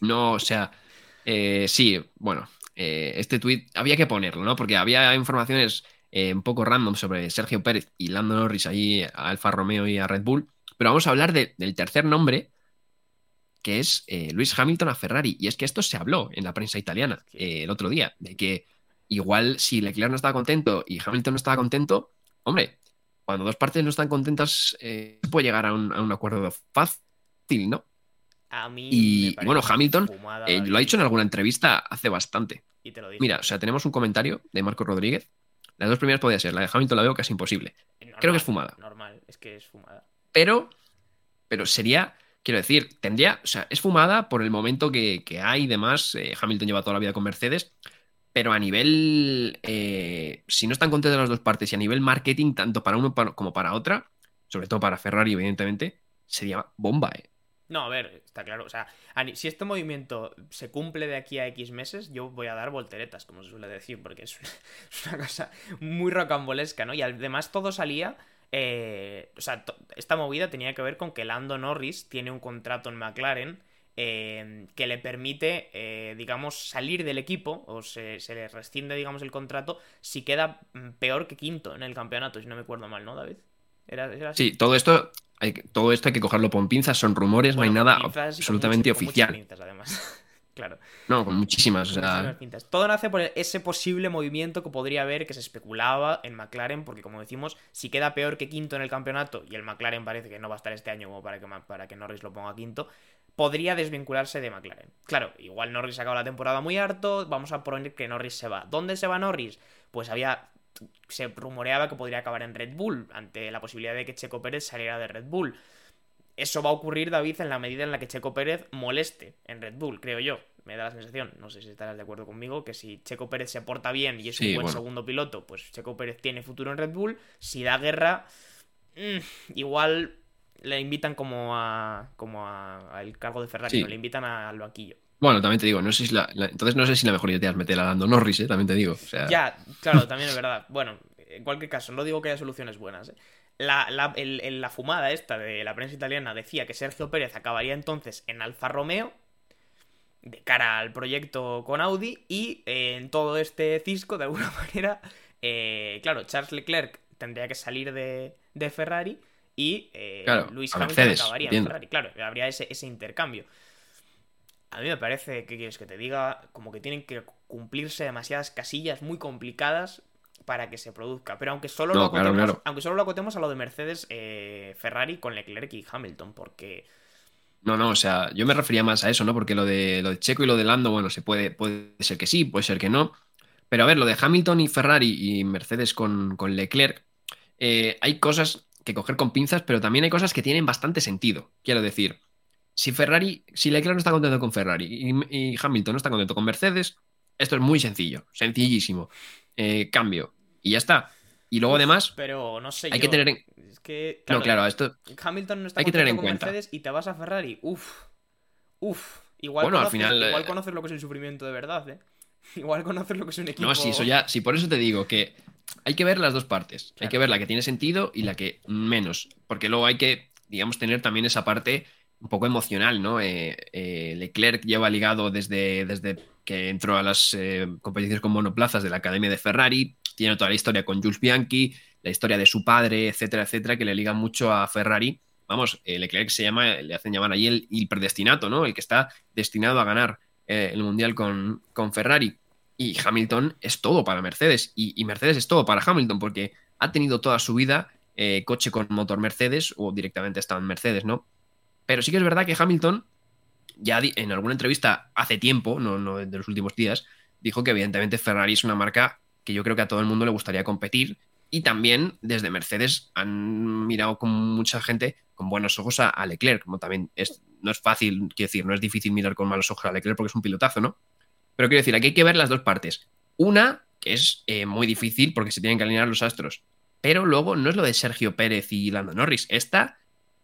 no, o sea, eh, sí, bueno, eh, este tweet había que ponerlo, ¿no? Porque había informaciones eh, un poco random sobre Sergio Pérez y Lando Norris ahí a Alfa Romeo y a Red Bull, pero vamos a hablar de- del tercer nombre que es eh, Luis Hamilton a Ferrari. Y es que esto se habló en la prensa italiana eh, el otro día, de que igual si Leclerc no estaba contento y Hamilton no estaba contento, hombre, cuando dos partes no están contentas, eh, se puede llegar a un, a un acuerdo fácil, ¿no? A mí Y, bueno, Hamilton fumada, lo ha dicho en alguna entrevista hace bastante. y te lo digo. Mira, o sea, tenemos un comentario de Marco Rodríguez. Las dos primeras podía ser, la de Hamilton la veo casi imposible. Normal, creo que es fumada. Normal, es que es fumada. Pero, pero sería, quiero decir, tendría, o sea, es fumada por el momento que, que hay y demás. eh, Hamilton lleva toda la vida con Mercedes, pero a nivel, eh, si no están contentas las dos partes y a nivel marketing, tanto para uno como para otra, sobre todo para Ferrari, evidentemente, sería bomba, ¿eh? No, a ver, está claro. O sea, si este movimiento se cumple de aquí a X meses, yo voy a dar volteretas, como se suele decir, porque es una, es cosa muy rocambolesca, ¿no? Y además todo salía eh, o sea, esta movida tenía que ver con que Lando Norris tiene un contrato en McLaren eh, que le permite, eh, digamos, salir del equipo o se, le rescinde, digamos, el contrato si queda mm, peor que quinto en el campeonato, si no me acuerdo mal, ¿no, David? ¿Era, Sí, todo esto, hay, todo esto hay que cogerlo con pinzas, son rumores, no hay nada absolutamente oficial. pinzas, además. claro. No, con muchísimas. Todo nace por ese posible movimiento que podría haber, que se especulaba en McLaren, porque como decimos, si queda peor que quinto en el campeonato, y el McLaren parece que no va a estar este año como para que, para que Norris lo ponga quinto, podría desvincularse de McLaren. Claro, igual Norris acaba la temporada muy harto, vamos a poner que Norris se va. ¿Dónde se va Norris? Pues había se rumoreaba que podría acabar en Red Bull, ante la posibilidad de que Checo Pérez saliera de Red Bull. Eso va a ocurrir, David, en la medida en la que Checo Pérez moleste en Red Bull, creo yo. Me da la sensación, no sé si estarás de acuerdo conmigo, que si Checo Pérez se porta bien y es un buen segundo piloto, pues Checo Pérez tiene futuro en Red Bull. Si da guerra, mm, igual le invitan como a como al cargo de Ferrari, le invitan al banquillo. Bueno, también te digo, no sé si la, entonces no sé si la mejor idea es meter a Lando Norris, ¿eh? también te digo. Ya, claro, también es verdad. Bueno, en cualquier caso, no digo que haya soluciones buenas. ¿eh? La, la, fumada esta de la prensa italiana decía que Sergio Pérez acabaría entonces en Alfa Romeo de cara al proyecto con Audi y eh, en todo este cisco, de alguna manera, eh, claro, Charles Leclerc tendría que salir de, Ferrari y eh, Luis Hamilton acabaría en Ferrari. Claro, habría ese, ese intercambio. A mí me parece, ¿qué quieres que te diga? Como que tienen que cumplirse demasiadas casillas muy complicadas para que se produzca. Pero aunque solo, lo, acotemos, Aunque solo lo acotemos a lo de Mercedes, eh, Ferrari con Leclerc y Hamilton, porque... No, no, o sea, yo me refería más a eso, ¿no? Porque lo de, lo de Checo y lo de Lando, bueno, se puede, puede ser que sí, puede ser que no. Pero a ver, lo de Hamilton y Ferrari y Mercedes con, con Leclerc, eh, hay cosas que coger con pinzas, pero también hay cosas que tienen bastante sentido. Quiero decir, si Ferrari, si Leclerc no está contento con Ferrari y, y Hamilton no está contento con Mercedes, esto es muy sencillo, sencillísimo. Eh, cambio, y ya está. Y luego además, pero no sé, hay que tener en... no, claro, esto Hamilton no está hay que tener en cuenta. Mercedes y te vas a Ferrari. Uf. Uf. Igual, bueno, conoces, al final, igual eh, conoces lo que es el sufrimiento de verdad, ¿eh? Igual conoces lo que es un equipo. No, sí, eso ya, sí, por eso te digo que hay que ver las dos partes. Hay que ver la que tiene sentido y la que menos. Porque luego hay que, digamos, tener también esa parte un poco emocional, ¿no? Eh, eh, Leclerc lleva ligado desde, desde que entró a las competiciones con monoplazas de la Academia de Ferrari tiene toda la historia con Jules Bianchi, la historia de su padre, etcétera, etcétera, que le liga mucho a Ferrari. Vamos, eh, Leclerc se llama, le hacen llamar ahí el, predestinato, ¿no? El que está destinado a ganar eh, el Mundial con, con, Ferrari. Y Hamilton es todo para Mercedes. Y, Mercedes es todo para Hamilton, porque ha tenido toda su vida eh, coche con motor Mercedes o directamente estaba en Mercedes, ¿no? Pero sí que es verdad que Hamilton, ya en alguna entrevista hace tiempo, no, no de los últimos días, dijo que evidentemente Ferrari es una marca que yo creo que a todo el mundo le gustaría competir. Y también desde Mercedes han mirado con mucha gente con buenos ojos a, Leclerc, como también es, no es fácil, quiero decir, no es difícil mirar con malos ojos a Leclerc porque es un pilotazo, ¿no? Pero quiero decir, aquí hay que ver las dos partes. Una, que es eh, muy difícil porque se tienen que alinear los astros, pero luego no es lo de Sergio Pérez y Lando Norris. Esta,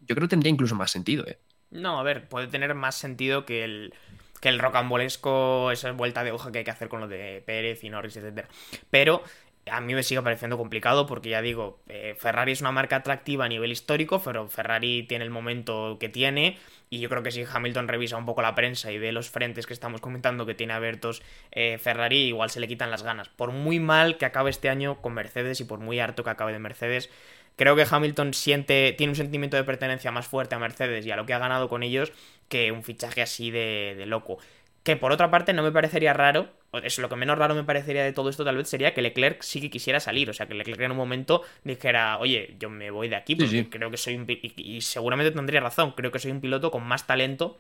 yo creo que tendría incluso más sentido, ¿eh? No, a ver, puede tener más sentido que el, que el rocambolesco, esa vuelta de hoja que hay que hacer con lo de Pérez y Norris, etc. Pero a mí me sigue pareciendo complicado porque ya digo, eh, Ferrari es una marca atractiva a nivel histórico, pero Ferrari tiene el momento que tiene y yo creo que si Hamilton revisa un poco la prensa y ve los frentes que estamos comentando que tiene abiertos eh, Ferrari, igual se le quitan las ganas. Por muy mal que acabe este año con Mercedes y por muy harto que acabe de Mercedes, creo que Hamilton siente, tiene un sentimiento de pertenencia más fuerte a Mercedes y a lo que ha ganado con ellos que un fichaje así de, de loco. Que por otra parte no me parecería raro, es lo que menos raro me parecería de todo esto tal vez sería que Leclerc sí que quisiera salir, o sea, que Leclerc en un momento dijera, oye, yo me voy de aquí porque creo que soy un... Y, seguramente tendría razón, creo que soy un piloto con más talento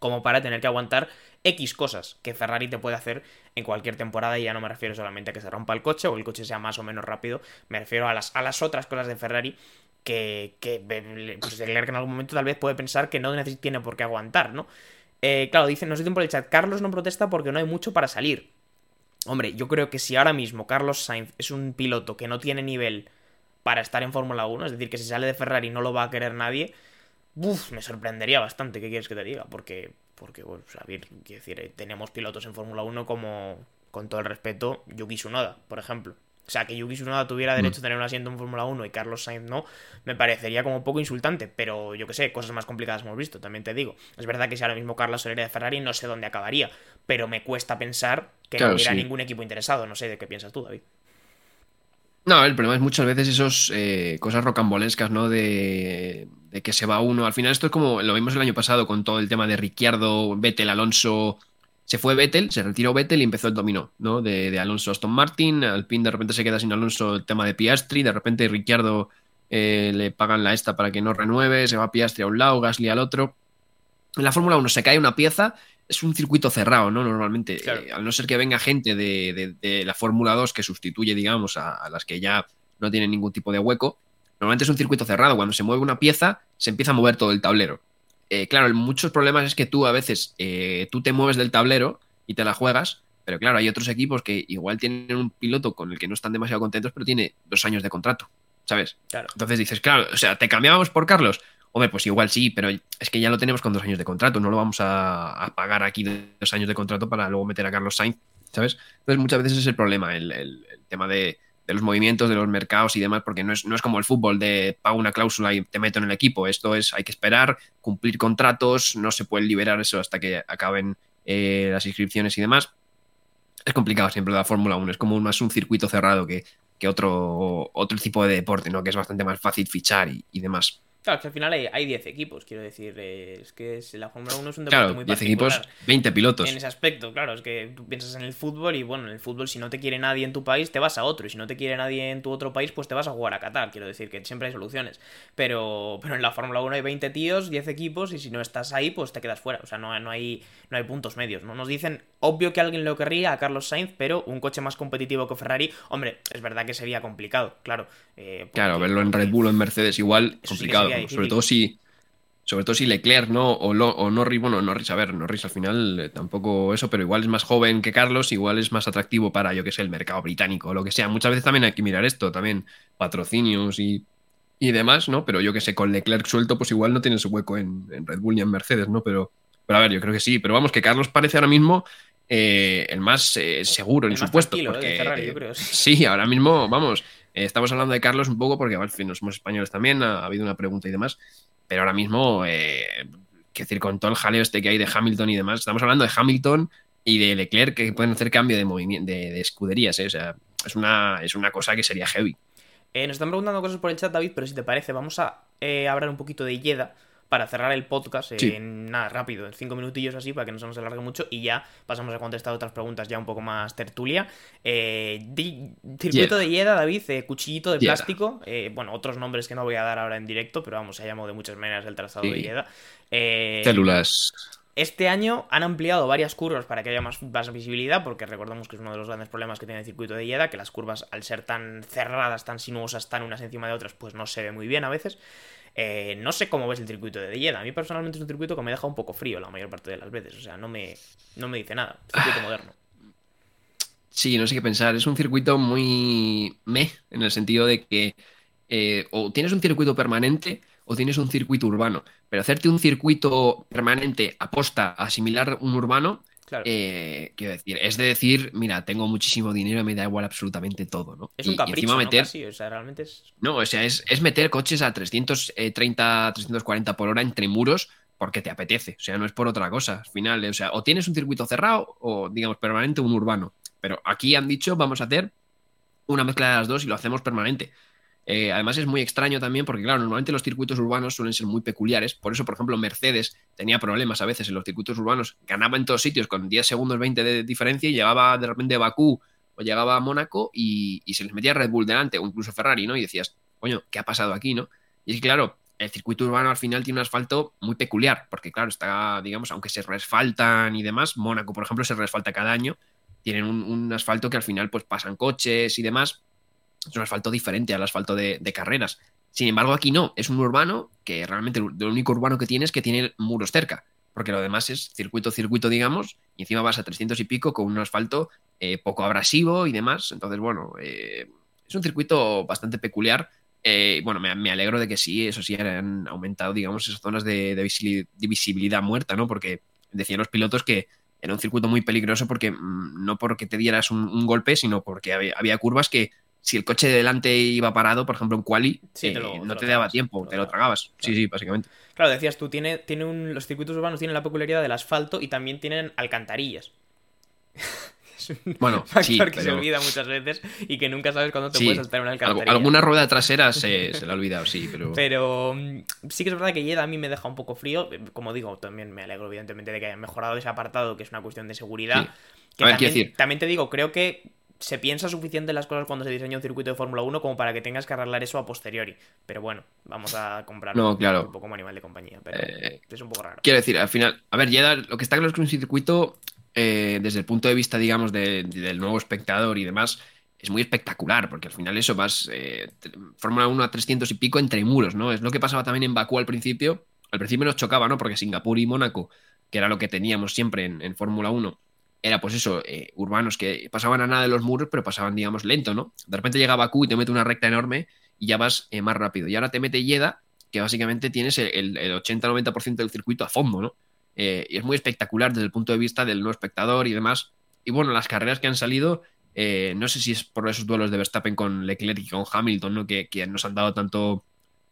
como para tener que aguantar X cosas que Ferrari te puede hacer en cualquier temporada y ya no me refiero solamente a que se rompa el coche o el coche sea más o menos rápido, me refiero a las, a las otras cosas de Ferrari que, que pues en algún momento tal vez puede pensar que no tiene por qué aguantar, ¿no? Eh, claro, dicen, nos dicen por el chat, Carlos no protesta porque no hay mucho para salir. Hombre, yo creo que si ahora mismo Carlos Sainz es un piloto que no tiene nivel para estar en Fórmula 1, es decir, que si sale de Ferrari no lo va a querer nadie, uf, me sorprendería bastante, ¿qué quieres que te diga? Porque, porque bueno, a ver, quiero decir, eh, tenemos pilotos en Fórmula 1 como, con todo el respeto, Yuki Tsunoda, por ejemplo. O sea, que Yuki Tsunoda tuviera derecho a tener un asiento en Fórmula 1 y Carlos Sainz no, me parecería como un poco insultante, pero yo que sé, cosas más complicadas hemos visto, también te digo. Es verdad que si ahora mismo Carlos Soler de Ferrari no sé dónde acabaría, pero me cuesta pensar que no hubiera ningún equipo interesado, no sé de qué piensas tú, David. No, el problema es muchas veces esos eh, cosas rocambolescas, ¿no? De, de, que se va uno. Al final esto es como lo vimos el año pasado con todo el tema de Ricciardo, Vettel, Alonso, se fue Vettel, se retiró Vettel y empezó el dominó, ¿no? De, Alonso Aston Martin, Alpine de repente se queda sin Alonso el tema de Piastri, de repente Ricciardo eh, le pagan la esta para que no renueve, se va Piastri a un lado, Gasly al otro. En la Fórmula 1 se cae una pieza, es un circuito cerrado, ¿no? Normalmente, eh, al no ser que venga gente de, la Fórmula 2 que sustituye, digamos, a, las que ya no tienen ningún tipo de hueco, normalmente es un circuito cerrado. Cuando se mueve una pieza, se empieza a mover todo el tablero. Eh, claro, muchos problemas es que tú a veces eh, tú te mueves del tablero y te la juegas, pero claro, hay otros equipos que igual tienen un piloto con el que no están demasiado contentos, pero tiene dos años de contrato, ¿sabes? Entonces dices, claro, o sea, ¿te cambiábamos por Carlos? Hombre, pues igual sí, pero es que ya lo tenemos con dos años de contrato, no lo vamos a, pagar aquí dos años de contrato para luego meter a Carlos Sainz, ¿sabes? Entonces muchas veces es el problema, el tema de, de los movimientos, de los mercados y demás, porque no es, no es como el fútbol de pago una cláusula y te meto en el equipo. Esto es, hay que esperar, cumplir contratos, no se puede liberar eso hasta que acaben eh, las inscripciones y demás. Es complicado siempre la Fórmula 1, es como más un circuito cerrado que, que otro, otro tipo de deporte, ¿no? Que es bastante más fácil fichar y demás. Claro, que al final hay 10 equipos, quiero decir. Eh, es que la Fórmula 1 es un deporte muy 10 equipos, 20 pilotos. En ese aspecto, claro, es que tú piensas en el fútbol y bueno, en el fútbol si no te quiere nadie en tu país, te vas a otro. Y si no te quiere nadie en tu otro país, pues te vas a jugar a Qatar. Quiero decir que siempre hay soluciones. Pero, pero en la Fórmula 1 hay 20 tíos, 10 equipos y si no estás ahí, pues te quedas fuera. O sea, no, no, hay, no hay puntos medios. ¿no? Nos dicen, obvio que alguien lo querría a Carlos Sainz, pero un coche más competitivo que Ferrari, hombre, es verdad que sería complicado, claro. Eh, claro, verlo en Red Bull o en Mercedes igual, complicado. Sobre todo si sobre todo si Leclerc, ¿no? O, o Norris, bueno, Norris, a ver, Norris al final eh, tampoco eso, pero igual es más joven que Carlos, igual es más atractivo para, yo que sé, el mercado británico o lo que sea. Muchas veces también hay que mirar esto, también patrocinios y, y demás, ¿no? Pero yo que sé, con Leclerc suelto, pues igual no tiene su hueco en, Red Bull ni en Mercedes, ¿no? Pero, pero a ver, yo creo que sí. Pero vamos, que Carlos parece ahora mismo eh, el más eh, seguro en su puesto. Porque, Sí, ahora mismo, vamos, estamos hablando de Carlos un poco porque al fin no somos españoles también, ha habido una pregunta y demás. Pero ahora mismo, eh, decir, con todo el jaleo este que hay de Hamilton y demás, estamos hablando de Hamilton y de Leclerc que pueden hacer cambio de movimiento de, escuderías, ¿eh? o sea, es una, es una cosa que sería heavy. Eh, nos están preguntando cosas por el chat, David, pero si te parece, vamos a eh, hablar un poquito de Yeda para cerrar el podcast en nada, rápido, en cinco minutillos así, para que no se nos alargue mucho, y ya pasamos a contestar otras preguntas ya un poco más tertulia. Eh, circuito de Yeda, David, eh, cuchillito de plástico, eh, bueno, otros nombres que no voy a dar ahora en directo, pero vamos, se ha llamado de muchas maneras el trazado de Yeda. Células. Este año han ampliado varias curvas para que haya más, más, visibilidad, porque recordamos que es uno de los grandes problemas que tiene el circuito de Yeda, que las curvas, al ser tan cerradas, tan sinuosas, tan unas encima de otras, pues no se ve muy bien a veces. Eh, no sé cómo ves el circuito de Jeddah. A mí personalmente es un circuito que me deja un poco frío la mayor parte de las veces. O sea, no me, no me dice nada. Circuito moderno. Sí, no sé qué pensar. Es un circuito muy me, en el sentido de que eh, o tienes un circuito permanente o tienes un circuito urbano. Pero hacerte un circuito permanente aposta a asimilar un urbano eh, quiero decir, es de decir, mira, tengo muchísimo dinero y me da igual absolutamente todo, ¿no? Es un capricho, meter... o sea, realmente es... No, o sea, es, meter coches a 330, 340 por hora entre muros porque te apetece, o sea, no es por otra cosa. Al final, o sea, o tienes un circuito cerrado o, digamos, permanente un urbano. Pero aquí han dicho, vamos a hacer una mezcla de las dos y lo hacemos permanente. Eh, además es muy extraño también porque, claro, normalmente los circuitos urbanos suelen ser muy peculiares. Por eso, por ejemplo, Mercedes tenía problemas a veces en los circuitos urbanos. Ganaba en todos sitios con 10 segundos, 20 de diferencia y llegaba de repente a Bakú o llegaba a Mónaco y, se les metía Red Bull delante o incluso Ferrari, ¿no? Y decías, coño, ¿qué ha pasado aquí, no? Y es que, claro, el circuito urbano al final tiene un asfalto muy peculiar porque, claro, está, digamos, aunque se resfaltan y demás, Mónaco, por ejemplo, se resfalta cada año. Tienen un, un asfalto que al final pues pasan coches y demás es un asfalto diferente al asfalto de, carreras. Sin embargo, aquí no, es un urbano que realmente lo único urbano que tiene es que tiene muros cerca, porque lo demás es circuito, circuito, digamos, y encima vas a 300 y pico con un asfalto eh, poco abrasivo y demás. Entonces, bueno, eh, es un circuito bastante peculiar. Eh, bueno, me, alegro de que sí, eso sí, han aumentado, digamos, esas zonas de, visibilidad muerta, ¿no? Porque decían los pilotos que era un circuito muy peligroso porque mm, no porque te dieras un, golpe, sino porque había curvas que si el coche de delante iba parado, por ejemplo en Quali, Sí, eh, te lo- no te daba tiempo, te lo tragabas. Sí, sí, básicamente. Claro, decías tú, tiene, tiene un, los circuitos urbanos tienen la peculiaridad del asfalto y también tienen alcantarillas. es un Bueno, factor sí, que se olvida muchas veces y que nunca sabes cuándo te Sí, puedes saltar una alcantarilla. alguna rueda trasera se, se la ha olvidado, sí, pero... Pero mm, sí que es verdad que Jeddah a mí me deja un poco frío. Eh, Como digo, también me alegro evidentemente de que hayan mejorado ese apartado, que es una cuestión de seguridad. Que A ver, también, decir- también te digo, creo que se piensa suficiente las cosas cuando se diseña un circuito de Fórmula 1 como para que tengas que arreglar eso a posteriori. Pero bueno, vamos a comprar No, claro. un poco como animal de compañía. Pero Eh, es un poco raro. Quiero decir, al final, a ver, ya lo que está claro es que un circuito, eh, desde el punto de vista, digamos, de- del nuevo espectador y demás, es muy espectacular, porque al final eso vas, eh, Fórmula 1 a 300 y pico entre muros, ¿no? Es lo que pasaba también en Bakú al principio. Al principio nos chocaba, ¿no? Porque Singapur y Mónaco, que era lo que teníamos siempre en, en Fórmula 1, era pues eso, eh, urbanos que pasaban a nada de los muros, pero pasaban, digamos, lento, ¿no? De repente llega Bakú y te mete una recta enorme y ya vas eh, más rápido. Y ahora te mete Jeddah, que básicamente tienes el, el 80-90% del circuito a fondo, ¿no? Eh, y es muy espectacular desde el punto de vista del no espectador y demás. Y bueno, las carreras que han salido, no sé si es por esos duelos de Verstappen con Leclerc y con Hamilton, ¿no? Que, que nos han dado tanto,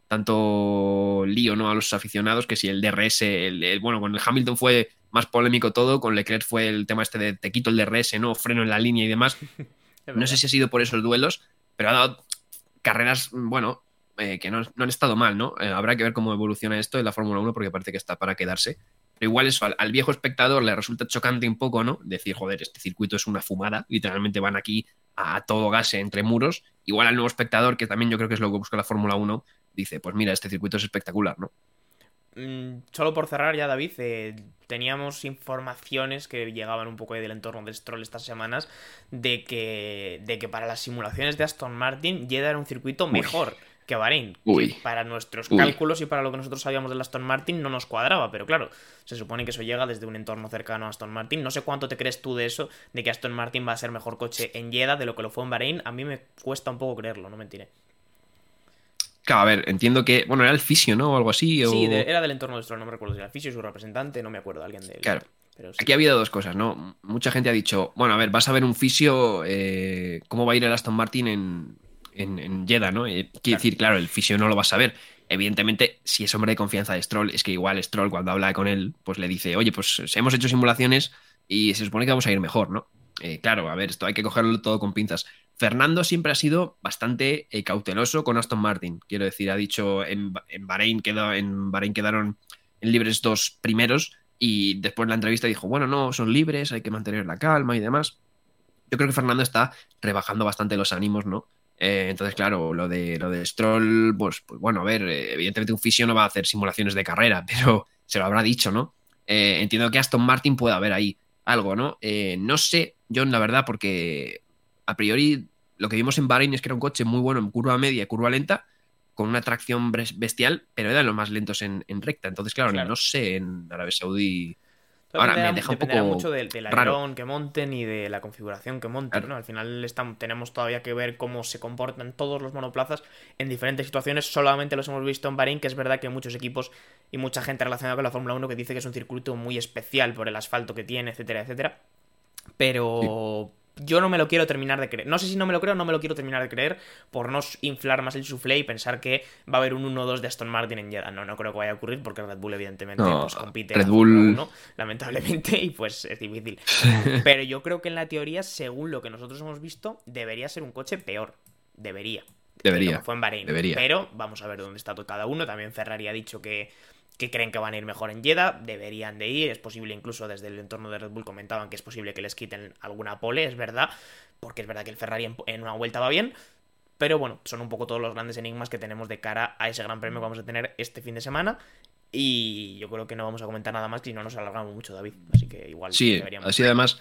tanto lío, ¿no? A los aficionados, que si el DRS, el, el- bueno, con el Hamilton fue más polémico todo, con Leclerc fue el tema este de te quito el DRS, ¿no? Freno en la línea y demás. No sé si ha sido por esos duelos, pero ha dado carreras, bueno, eh, que no, no han estado mal, ¿no? Eh, habrá que ver cómo evoluciona esto en la Fórmula 1 porque parece que está para quedarse. Pero igual eso, al, al viejo espectador le resulta chocante un poco, ¿no? Decir, joder, este circuito es una fumada, literalmente van aquí a todo gas entre muros. Igual al nuevo espectador, que también yo creo que es lo que busca la Fórmula 1, dice, pues mira, este circuito es espectacular, ¿no? Mm, solo por cerrar ya, David, eh, teníamos informaciones que llegaban un poco del entorno de Stroll estas semanas de que, de que para las simulaciones de Aston Martin Jeddah era un circuito mejor que Bahrein. que para nuestros Uy. cálculos y para lo que nosotros sabíamos del Aston Martin no nos cuadraba, pero claro, se supone que eso llega desde un entorno cercano a Aston Martin. No sé cuánto te crees tú de eso, de que Aston Martin va a ser mejor coche en Jeddah de lo que lo fue en Bahrein. A mí me cuesta un poco creerlo, no mentiré. Claro, a ver, entiendo que, bueno, era el fisio, ¿no? O algo así. o- Sí, de- era del entorno de Stroll, no me recuerdo si era el fisio, su representante, no me acuerdo, alguien de él. Claro. Pero sí. Aquí ha habido dos cosas, ¿no? Mucha gente ha dicho, bueno, a ver, vas a ver un fisio, eh, ¿cómo va a ir el Aston Martin en, en, en Jeddah, ¿no? Eh, quiere decir, claro, el fisio no lo vas a ver. Evidentemente, si es hombre de confianza de Stroll, es que igual Stroll cuando habla con él, pues le dice, oye, pues hemos hecho simulaciones y se supone que vamos a ir mejor, ¿no? Eh, claro, a ver, esto hay que cogerlo todo con pinzas. Fernando siempre ha sido bastante eh, cauteloso con Aston Martin. Quiero decir, ha dicho en, en, Bahrein en Bahrein quedaron en libres dos primeros y después en la entrevista dijo, bueno, no, son libres, hay que mantener la calma y demás. Yo creo que Fernando está rebajando bastante los ánimos, ¿no? Eh, entonces, claro, lo de, lo de Stroll, pues, pues bueno, a ver, eh, evidentemente un fisio no va a hacer simulaciones de carrera, pero se lo habrá dicho, ¿no? Entiendo que Aston Martin puede haber ahí algo, ¿no? No sé, John, la verdad, porque a priori lo que vimos en Bahrein es que era un coche muy bueno en curva media y curva lenta, con una tracción bestial, pero eran los más lentos en, en recta. Entonces, claro, Claro. no sé en Arabia Saudí. Todo Ahora, me deja un poco mucho del, del alerón que monten y de la configuración que monten, Claro. ¿no? Al final estamos, tenemos todavía que ver cómo se comportan todos los monoplazas en diferentes situaciones. Solamente los hemos visto en Bahrein, que es verdad que hay muchos equipos y mucha gente relacionada con la Fórmula 1 que dice que es un circuito muy especial por el asfalto que tiene, etcétera, etcétera. Pero yo no me lo quiero terminar de creer. No sé si no me lo creo no me lo quiero terminar de creer por no inflar más el soufflé y pensar que va a haber un 1-2 de Aston Martin en Jeddah. No, no creo que vaya a ocurrir porque Red Bull evidentemente No, pues, compite Red Bull- 1, lamentablemente, y pues es difícil. Pero yo creo que en la teoría, según lo que nosotros hemos visto, debería ser un coche peor. Debería. Debería, fue en Bahrein. debería. Pero vamos a ver dónde está todo cada uno. También Ferrari ha dicho que, que creen que van a ir mejor en Jeddah. Deberían de ir. Es posible, incluso desde el entorno de Red Bull comentaban que es posible que les quiten alguna pole. Es verdad. Porque es verdad que el Ferrari en, en una vuelta va bien. Pero bueno, son un poco todos los grandes enigmas que tenemos de cara a ese gran premio que vamos a tener este fin de semana. Y yo creo que no vamos a comentar nada más, que si no nos alargamos mucho, David. Así que igual Sí, deberíamos. ha sido además.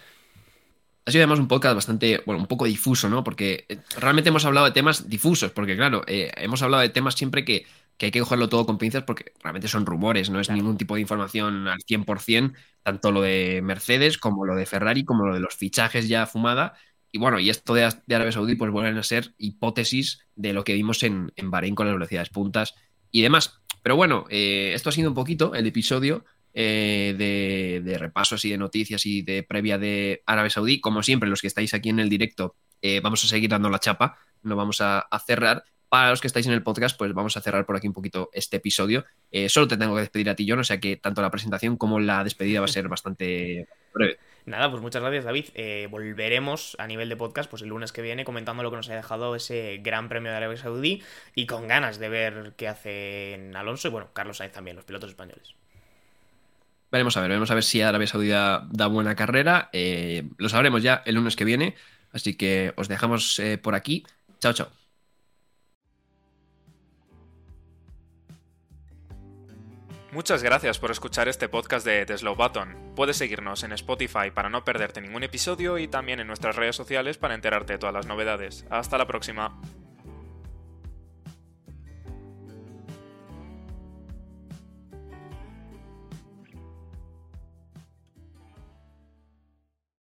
Ha sido además un podcast bastante, bueno, un poco difuso, ¿no? Porque eh, realmente hemos hablado de temas difusos, porque claro, eh, hemos hablado de temas siempre que, que hay que cogerlo todo con pinzas porque realmente son rumores, no es Claro. ningún tipo de información al 100%, tanto lo de Mercedes como lo de Ferrari, como lo de los fichajes ya fumada. Y bueno, y esto de, de Arabia Saudí, pues vuelven a ser hipótesis de lo que vimos en, en Bahrein con las velocidades puntas y demás. Pero bueno, eh, esto ha sido un poquito el episodio eh, de, de repasos y de noticias y de previa de Arabia Saudí. Como siempre, los que estáis aquí en el directo, eh, vamos a seguir dando la chapa no vamos a, cerrar. Para los que estáis en el podcast, pues vamos a cerrar por aquí un poquito este episodio. Eh, solo te tengo que despedir a ti, John, o sea que tanto la presentación como la despedida va a ser bastante breve. Nada, pues muchas gracias, David. Eh, volveremos a nivel de podcast pues el lunes que viene comentando lo que nos ha dejado ese gran premio de Arabia Saudí y con ganas de ver qué hacen Alonso y bueno, Carlos Sainz también, los pilotos españoles. Veremos a ver, veremos a ver si Arabia Saudí da, buena carrera. Eh, lo sabremos ya el lunes que viene. Así que os dejamos eh, por aquí. Chao, chao. Muchas gracias por escuchar este podcast de The Slow Button. Puedes seguirnos en Spotify para no perderte ningún episodio y también en nuestras redes sociales para enterarte de todas las novedades. Hasta la próxima.